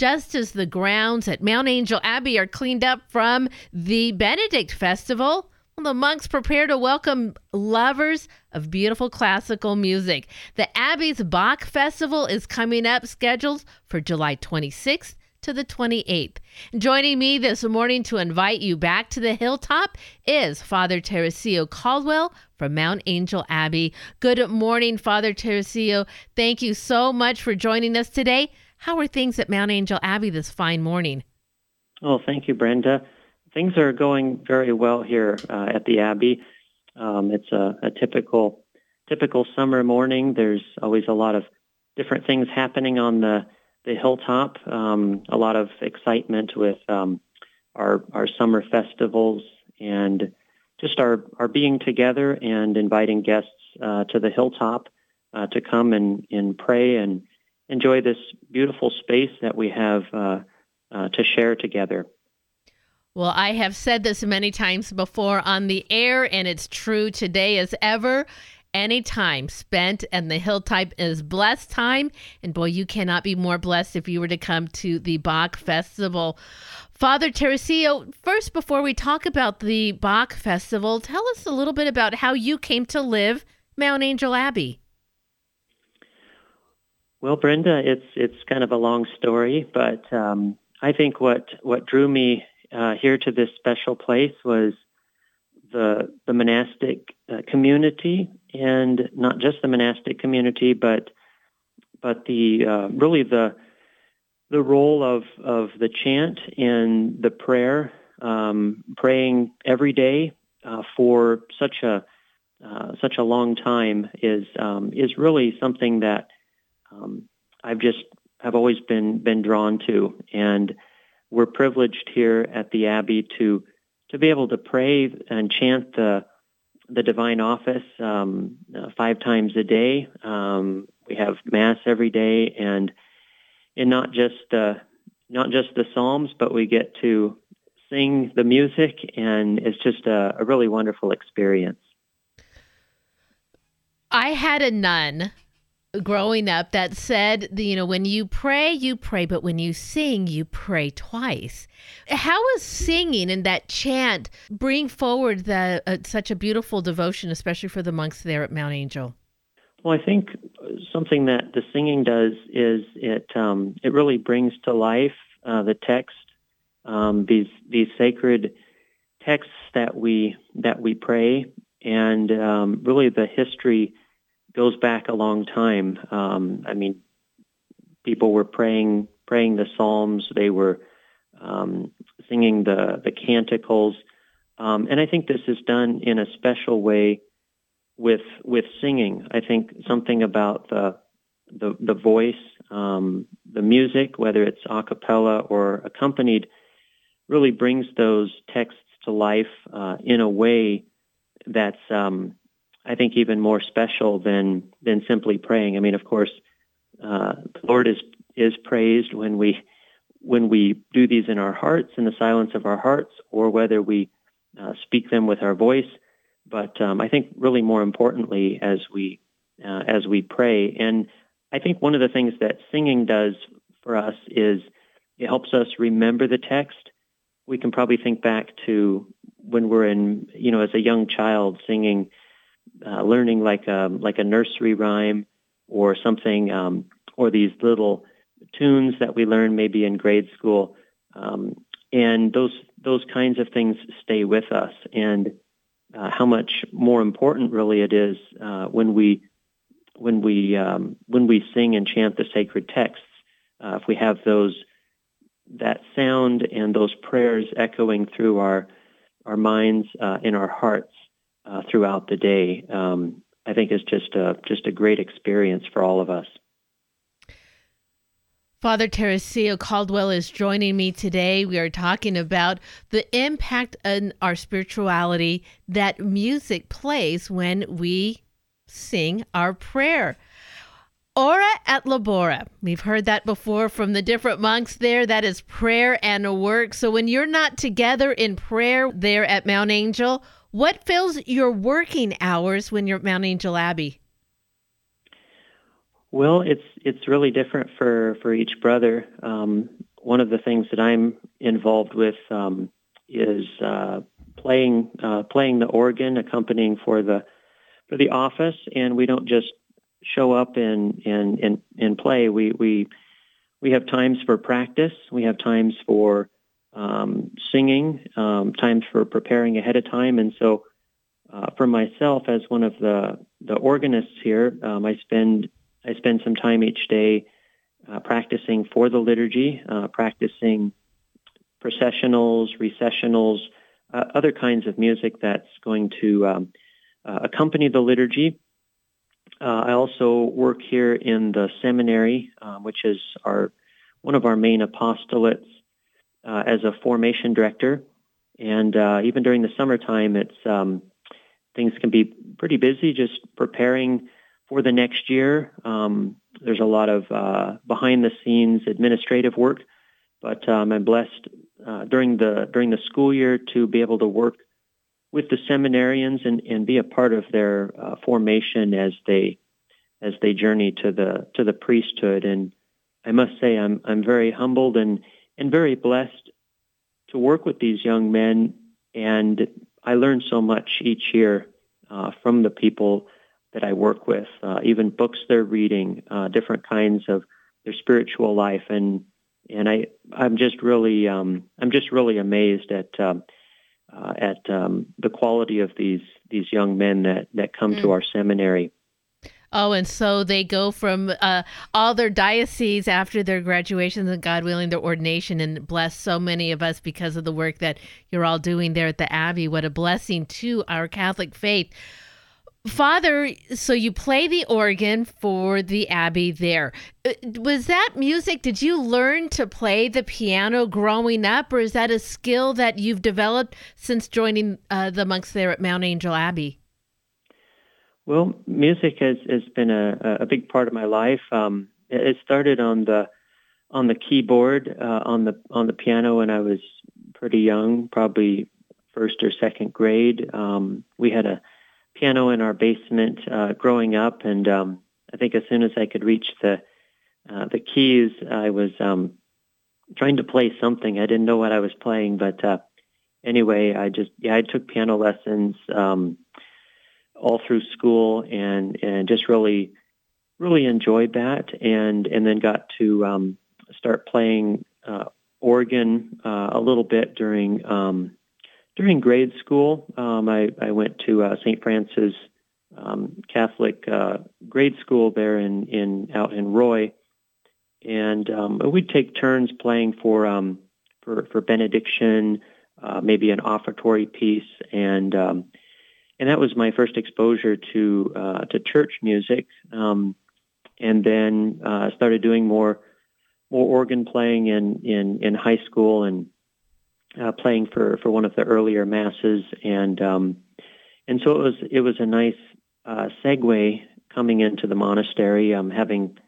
just as the grounds at Mount Angel Abbey are cleaned up from the Benedict Festival. The monks prepare to welcome lovers of beautiful classical music. The Abbey's Bach Festival is coming up, scheduled for July 26th to the 28th. Joining me this morning to invite you back to the hilltop is Father Teresio Caldwell from Mount Angel Abbey. Good morning, Father Teresio. Thank you so much for joining us today. How are things at Mount Angel Abbey this fine morning? Oh, thank you, Brenda. Things are going very well here uh, at the Abbey. Um, it's a, a typical typical summer morning. There's always a lot of different things happening on the the hilltop. Um, a lot of excitement with um, our our summer festivals and just our our being together and inviting guests uh, to the hilltop uh, to come and and pray and enjoy this beautiful space that we have uh, uh to share together. Well, I have said this many times before on the air, and it's true today as ever. Any time spent and the hilltop is blessed time. And boy, you cannot be more blessed if you were to come to the Bach Festival. Father Teresio, first, before we talk about the Bach Festival, tell us a little bit about how you came to live Mount Angel Abbey. Well, Brenda, it's it's kind of a long story, but um, I think what what drew me uh, here to this special place was the the monastic uh, community, and not just the monastic community, but but the uh, really the the role of of the chant and the prayer, um, praying every day uh, for such a uh, such a long time is um, is really something that um, I've just have always been been drawn to and we're privileged here at the Abbey to to be able to pray and chant the the divine office um, uh, five times a day. Um, we have mass every day, and and not just uh, not just the psalms, but we get to sing the music, and it's just a, a really wonderful experience. I had a nun growing up that said, you know, when you pray, you pray, but when you sing, you pray twice. How is singing and that chant bring forward the, uh, such a beautiful devotion, especially for the monks there at Mount Angel? Well, I think something that the singing does is it um, it really brings to life uh, the text, um, these these sacred texts that we that we pray, and um, really the history goes back a long time. Um, I mean, people were praying praying the psalms. They were um, singing the the canticles, um, and I think this is done in a special way with with singing. I think something about the the, the voice, um, the music, whether it's a cappella or accompanied, really brings those texts to life uh, in a way that's um, I think even more special than than simply praying. I mean, of course, uh, the Lord is is praised when we when we do these in our hearts, in the silence of our hearts, or whether we uh, speak them with our voice. But um, I think really more importantly, as we uh, as we pray, and I think one of the things that singing does for us is it helps us remember the text. We can probably think back to when we're in, you know, as a young child singing uh, learning like a, um, like a nursery rhyme or something, um, or these little tunes that we learn maybe in grade school, um, and those those kinds of things stay with us. And uh, how much more important really it is uh, when we when we um, when we sing and chant the sacred texts. Uh, if we have those that sound and those prayers echoing through our our minds uh, in our hearts, uh, throughout the day. Um, I think is just a just a great experience for all of us. Father Teresio Caldwell is joining me today. We are talking about the impact on our spirituality that music plays when we sing our prayer. Ora et labora. We've heard that before from the different monks there. That is prayer and work. So when you're not together in prayer there at Mount Angel, what fills your working hours when you're at Mount Angel Abbey? Well, it's it's really different for for each brother. Um, one of the things that I'm involved with um, is uh, playing uh, playing the organ, accompanying for the for the office, and we don't just show up and and and, and play. We we we have times for practice. We have times for um, singing, um, times for preparing ahead of time, and so. Uh, for myself, as one of the the organists here, um, I spend I spend some time each day uh, practicing for the liturgy, uh, practicing processionals, recessionals, uh, other kinds of music that's going to um, uh, accompany the liturgy. Uh, I also work here in the seminary, um, which is our one of our main apostolates uh, as a formation director. And even during the summertime, it's um, things can be pretty busy just preparing for the next year. Um, there's a lot of uh, behind the scenes administrative work, but um, I'm blessed uh, during the during the school year to be able to work with the seminarians and, and be a part of their uh, formation as they as they journey to the to the priesthood. And I must say I'm I'm very humbled and and very blessed to work with these young men. And I learn so much each year uh, from the people that I work with, uh, even books they're reading, uh, different kinds of their spiritual life, and and I I'm just really um, I'm just really amazed at um, uh, at um, the quality of these these young men that that come mm. to our seminary. Oh, and so they go from uh, all their dioceses after their graduations and God willing their ordination and bless so many of us because of the work that you're all doing there at the Abbey. What a blessing to our Catholic faith. Father, so you play the organ for the Abbey there. Uh, was that music? Did you learn to play the piano growing up, or is that a skill that you've developed since joining uh, the monks there at Mount Angel Abbey? Well, music has, has been a, a big part of my life. Um, it started on the on the keyboard uh, on the on the piano when I was pretty young, probably first or second grade. Um, we had a piano in our basement uh, growing up, and um, I think as soon as I could reach the uh, the keys, I was um, trying to play something. I didn't know what I was playing, but uh, anyway, I just yeah, I took piano lessons um, all through school, and and just really really enjoyed that, and and then got to um, start playing uh, organ uh, a little bit during um, during grade school, um, I, I, went to uh, St. Francis um, Catholic uh, grade school there in, in out in Roy, and um, we'd take turns playing for um, for, for benediction, uh, maybe an offertory piece, and um, and that was my first exposure to uh, to church music, um, and then uh, started doing more more organ playing in in, in high school and uh, playing for, for one of the earlier masses, and um, and so it was it was a nice uh, segue coming into the monastery, um, having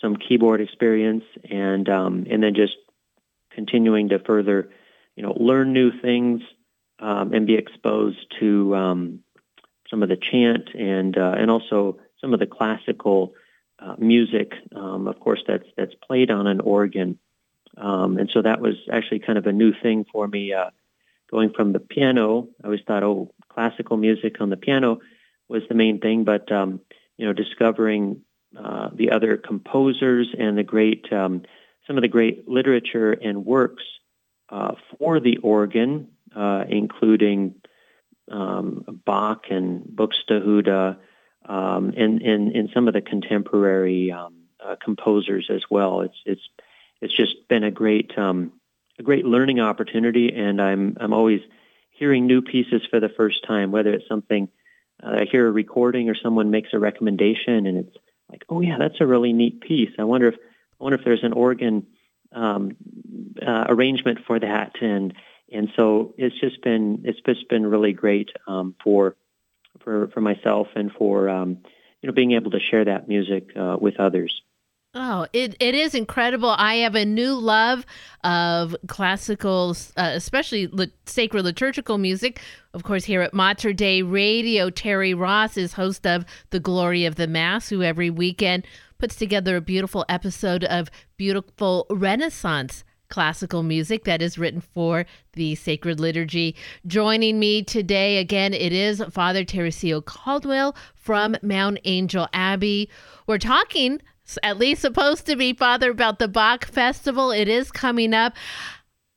some keyboard experience, and um, and then just continuing to further, you know, learn new things um, and be exposed to um, some of the chant and uh, and also some of the classical uh, music, um, of course, that's that's played on an organ. Um, and so that was actually kind of a new thing for me. Uh, going from the piano, I always thought, oh, classical music on the piano was the main thing, but um, you know, discovering uh, the other composers and the great, um, some of the great literature and works uh, for the organ, uh, including um, Bach and Buxtehude, um, and, and, and some of the contemporary um, uh, composers as well. It's it's it's just been a great um, a great learning opportunity, and I'm I'm always hearing new pieces for the first time. Whether it's something uh, I hear a recording or someone makes a recommendation, and it's like, oh yeah, that's a really neat piece. I wonder if I wonder if there's an organ um, uh, arrangement for that, and and so it's just been it's just been really great um, for for for myself and for um, you know being able to share that music uh, with others. Oh, it, it is incredible. I have a new love of classical, uh, especially sacred liturgical music. Of course, here at Mater Dei Radio, Terry Ross is host of The Glory of the Mass, who every weekend puts together a beautiful episode of beautiful Renaissance classical music that is written for the sacred liturgy. Joining me today, again, it is Father Teresio Caldwell from Mount Angel Abbey. We're talking, at least supposed to be, Father, about the Bach Festival. It is coming up.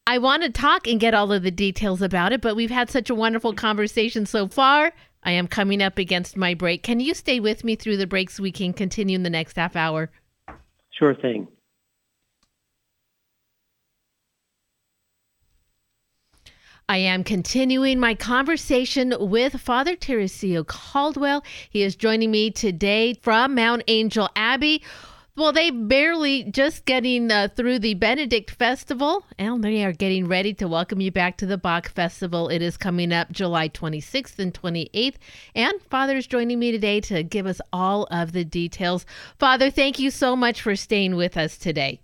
I want to talk and get all of the details about it, but we've had such a wonderful conversation so far. I am coming up against my break. Can you stay with me through the break so we can continue in the next half hour? Sure thing. I am continuing my conversation with Father Teresio Caldwell. He is joining me today from Mount Angel Abbey. Well, they barely just getting uh, through the Benedict Festival, and they are getting ready to welcome you back to the Bach Festival. It is coming up July 26th and 28th, and Father is joining me today to give us all of the details. Father, thank you so much for staying with us today.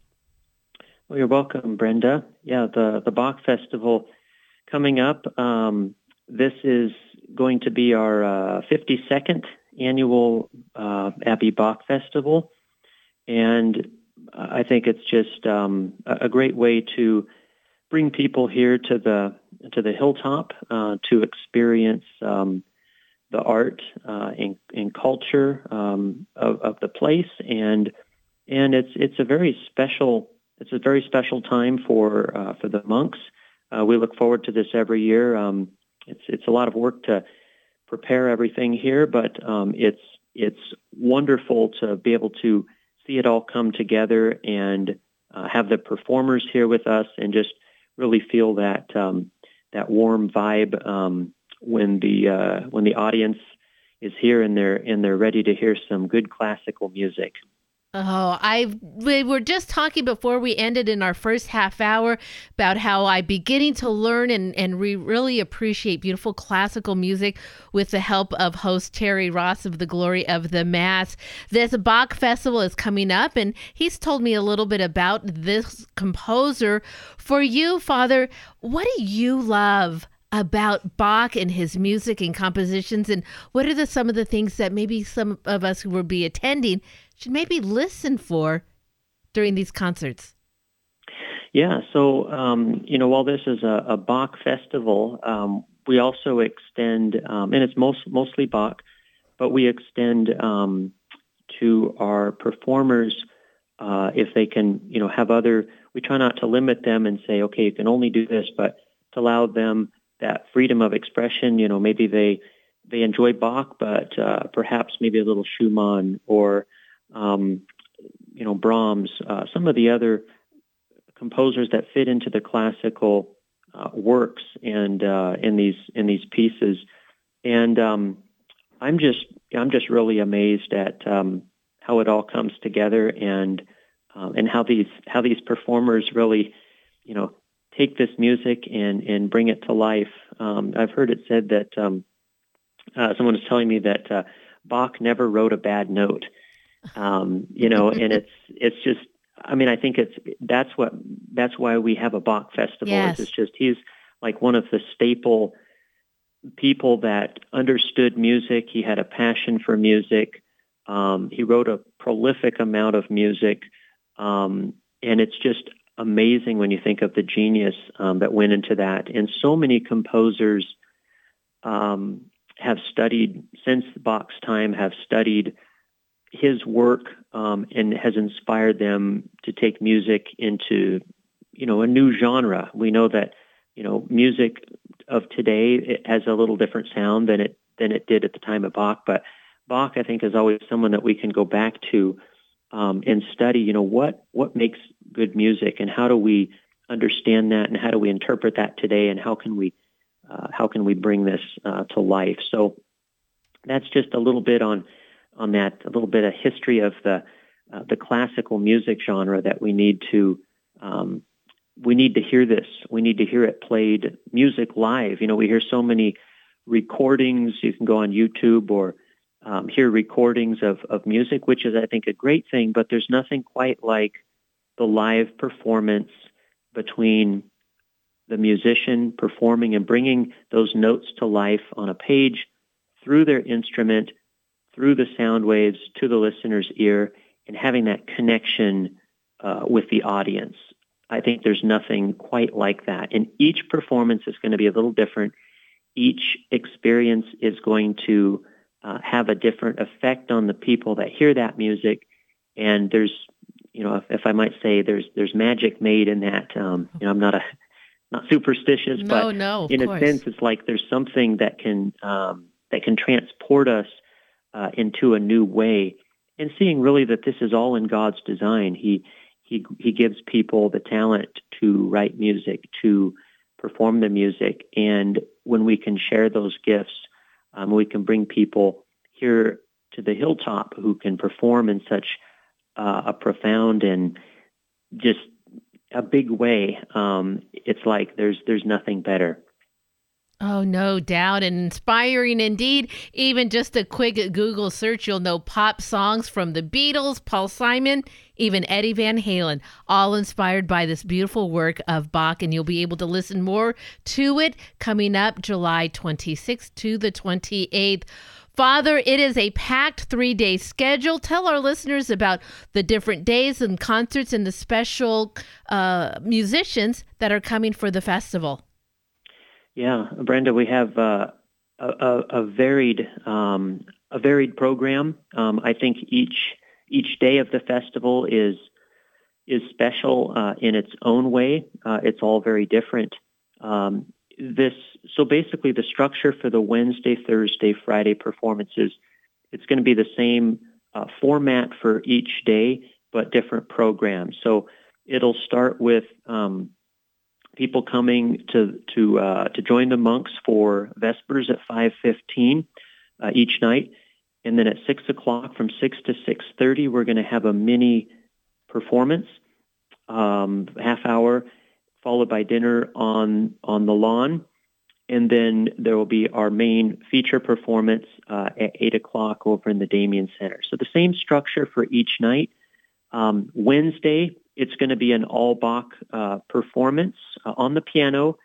Well, you're welcome, Brenda. Yeah, the the Bach Festival coming up. Um, this is going to be our uh, 52nd annual uh, Abbey Bach Festival and I think it's just um, a great way to bring people here to the to the hilltop uh, to experience um, the art uh, and, and, culture um, of, of, the place, and and it's it's a very special it's a very special time for uh, for the monks. Uh, we look forward to this every year. Um, it's it's a lot of work to prepare everything here, but um, it's it's wonderful to be able to see it all come together and uh, have the performers here with us and just really feel that um, that warm vibe um, when the uh, when the audience is here and they're and they're ready to hear some good classical music. Oh, I we were just talking before we ended in our first half hour about how I beginning to learn and and re- really appreciate beautiful classical music with the help of host Terry Ross of the Glory of the Mass. This Bach festival is coming up and he's told me a little bit about this composer. For you, Father, what do you love about Bach and his music and compositions and what are the some of the things that maybe some of us who will be attending should maybe listen for during these concerts? Yeah, so um, you know, while this is a, a Bach festival, um, we also extend, um, and it's most, mostly Bach, but we extend um, to our performers uh, if they can, you know, have other. We try not to limit them and say, okay, you can only do this, but to allow them that freedom of expression. You know, maybe they they enjoy Bach, but uh, perhaps maybe a little Schumann or um, you know, Brahms, uh, some of the other composers that fit into the classical uh, works and uh, in these in these pieces. And um, I'm just I'm just really amazed at um, how it all comes together and um, and how these how these performers really, you know, take this music and and bring it to life. Um, I've heard it said that um, uh, someone was telling me that uh, Bach never wrote a bad note um, you know, and it's it's just. I mean, I think it's that's what that's why we have a Bach festival. Yes. It's just he's like one of the staple people that understood music. He had a passion for music. Um, he wrote a prolific amount of music, um, and it's just amazing when you think of the genius um, that went into that. And so many composers um, have studied since Bach's time have studied his work um, and has inspired them to take music into, you know, a new genre. We know that, you know, music of today it has a little different sound than it than it did at the time of Bach. But Bach, I think, is always someone that we can go back to um, and study. You know, what what makes good music, and how do we understand that, and how do we interpret that today, and how can we uh, how can we bring this uh, to life? So that's just a little bit on on that, a little bit of history of the uh, the classical music genre that we need to um, we need to hear this. We need to hear it played music live. You know, we hear so many recordings. You can go on YouTube or um, hear recordings of, of music, which is, I think, a great thing. But there's nothing quite like the live performance between the musician performing and bringing those notes to life on a page through their instrument through the sound waves to the listener's ear and having that connection uh, with the audience. I think there's nothing quite like that. And each performance is going to be a little different. Each experience is going to uh, have a different effect on the people that hear that music. And there's, you know, if, if I might say, there's there's magic made in that. Um, you know, I'm not a not superstitious, No, but no, in course. a sense, it's like there's something that can um, that can transport us uh, into a new way. And seeing really that this is all in God's design. He he he gives people the talent to write music, to perform the music, and when we can share those gifts, um, we can bring people here to the hilltop who can perform in such uh, a profound and just a big way. Um, it's like there's there's nothing better. Oh, no doubt. And inspiring indeed. Even just a quick Google search, you'll know pop songs from the Beatles, Paul Simon, even Eddie Van Halen, all inspired by this beautiful work of Bach. And you'll be able to listen more to it coming up July 26th to the 28th. Father, it is a packed three day schedule. Tell our listeners about the different days and concerts and the special uh, musicians that are coming for the festival. Yeah, Brenda, we have uh, a, a, varied um, a varied program. Um, I think each each day of the festival is is special uh, in its own way. Uh, it's all very different. Um, this so basically the structure for the Wednesday, Thursday, Friday performances. It's going to be the same uh, format for each day, but different programs. So it'll start with um, people coming to to uh, to join the monks for vespers at five fifteen uh, each night, and then at six o'clock from six to six thirty, we're going to have a mini performance, um, half hour, followed by dinner on on the lawn, and then there will be our main feature performance uh, at eight o'clock over in the Damien Center. So the same structure for each night. Um, Wednesday, it's going to be an all Bach uh, performance uh, on the piano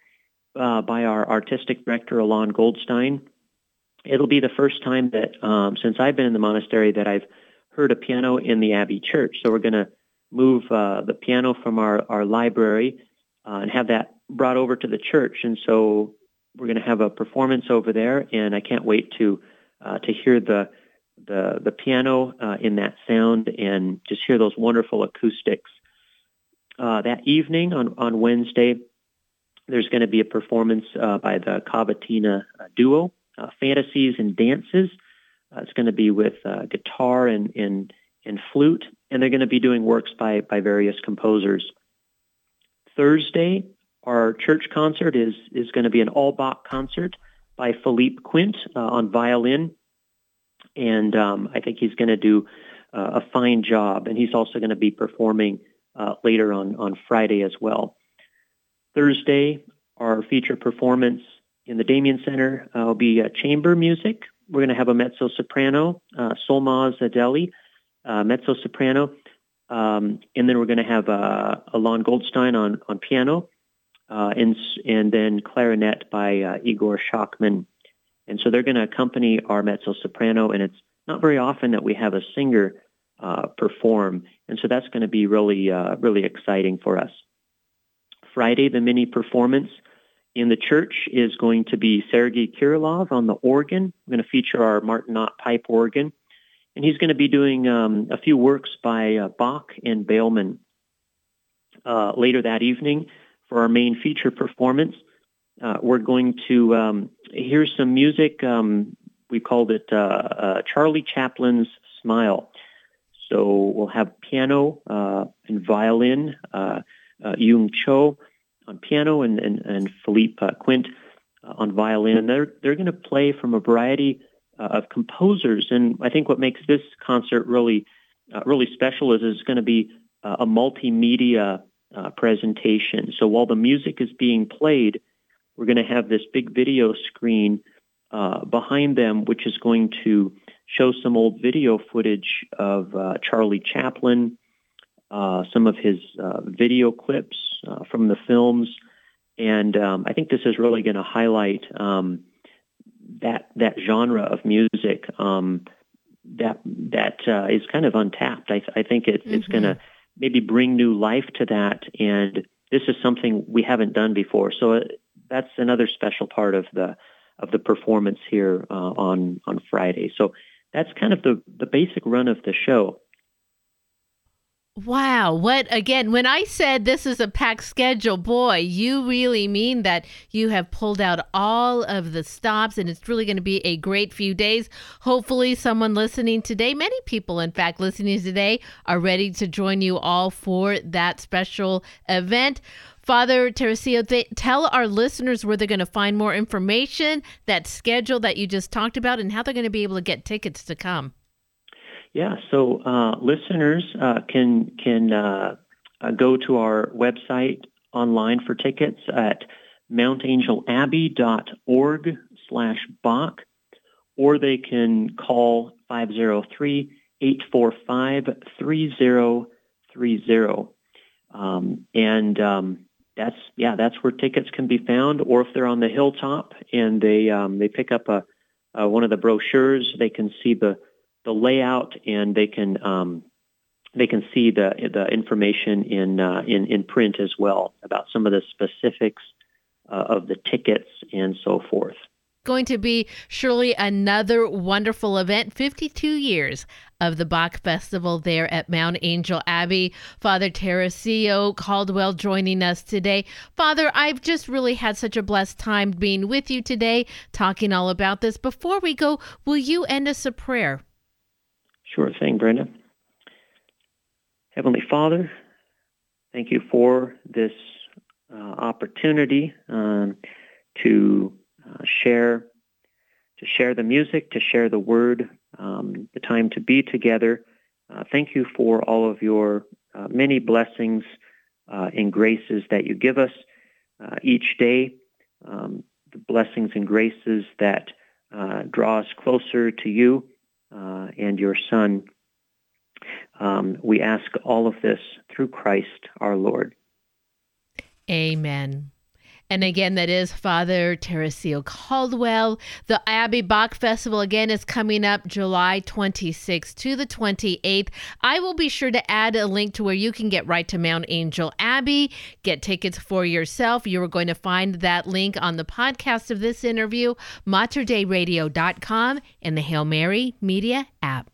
uh, by our artistic director, Alon Goldstein. It'll be the first time that, um, since I've been in the monastery, that I've heard a piano in the Abbey Church. So we're going to move uh, the piano from our, our library uh, and have that brought over to the church. And so we're going to have a performance over there, and I can't wait to uh, to hear the the the piano uh, in that sound and just hear those wonderful acoustics. Uh, that evening on on Wednesday, there's going to be a performance uh, by the Cavatina uh, duo, uh, Fantasies and Dances. Uh, it's going to be with guitar and, and and flute, and they're going to be doing works by by various composers. Thursday, our church concert is is going to be an all Bach concert by Philippe Quint on violin, and um, I think he's going to do a fine job. And he's also going to be performing uh, later on on Friday as well. Thursday, our feature performance in the Damien Center uh, will be uh, chamber music. We're going to have a mezzo soprano, uh, Solmaz Adeli, uh, mezzo soprano, um, and then we're going to have uh, Alon Goldstein on on piano, uh, and and then clarinet by uh, Igor Shachman. And so they're going to accompany our mezzo soprano, and it's not very often that we have a singer uh, perform, and so that's going to be really uh, really exciting for us. Friday, the mini performance in the church is going to be Sergei Kirilov on the organ. We're going to feature our Martin Ott pipe organ, and he's going to be doing um, a few works by uh, Bach and Boëllmann. Uh, later that evening, for our main feature performance, uh, we're going to um, hear some music. Um, we called it Charlie Chaplin's Smile. So we'll have piano uh, and violin, uh, uh, Yung Cho on piano and, and, and Philippe uh, Quint uh, on violin. And they're, they're going to play from a variety uh, of composers. And I think what makes this concert really, really special is it's going to be a multimedia presentation. So while the music is being played, we're going to have this big video screen behind them, which is going to show some old video footage of uh, Charlie Chaplin, uh, some of his uh, video clips uh, from the films, and um, I think this is really going to highlight um, that that genre of music um, that that uh, is kind of untapped. I, I think it, Mm-hmm. it's going to maybe bring new life to that and this is something we haven't done before. So uh, that's another special part of the of the performance here uh, on on Friday. So that's kind of the the basic run of the show. Wow. What again, when I said this is a packed schedule, boy, you really mean that you have pulled out all of the stops and it's really going to be a great few days. Hopefully, someone listening today, many people, in fact, listening today, are ready to join you all for that special event. Father Teresiello, they, tell our listeners where they're going to find more information, that schedule that you just talked about, and how they're going to be able to get tickets to come. Yeah, so uh, listeners uh, can can uh, uh, go to our website online for tickets at mountangelabbey.org slash Bach, or they can call 503-845-3030. Um, and um, that's, yeah, that's where tickets can be found. Or if they're on the hilltop and they, um, they pick up a, one of the brochures, they can see the the layout, and they can um, they can see the the information in uh, in in print as well about some of the specifics uh, of the tickets and so forth going to be surely another wonderful event. 52 years of the Bach Festival there at Mount Angel Abbey. Father Teresiello Caldwell joining us today. Father, I've just really had such a blessed time being with you today, talking all about this. Before we go, will you end us a prayer? Sure thing, Brenda. Heavenly Father, thank you for this uh, opportunity um, to share to share the music, to share the word, um, the time to be together. Uh, thank you for all of your uh, many blessings uh, and graces that you give us uh, each day. Um, the blessings and graces that draw us closer to you uh, and your Son. Um, we ask all of this through Christ our Lord. Amen. And again, that is Father Teresio Caldwell. The Abbey Bach Festival again is coming up July 26th to the 28th. I will be sure to add a link to where you can get right to Mount Angel Abbey, get tickets for yourself. You are going to find that link on the podcast of this interview, materdeiradio.com, and the Hail Mary Media app.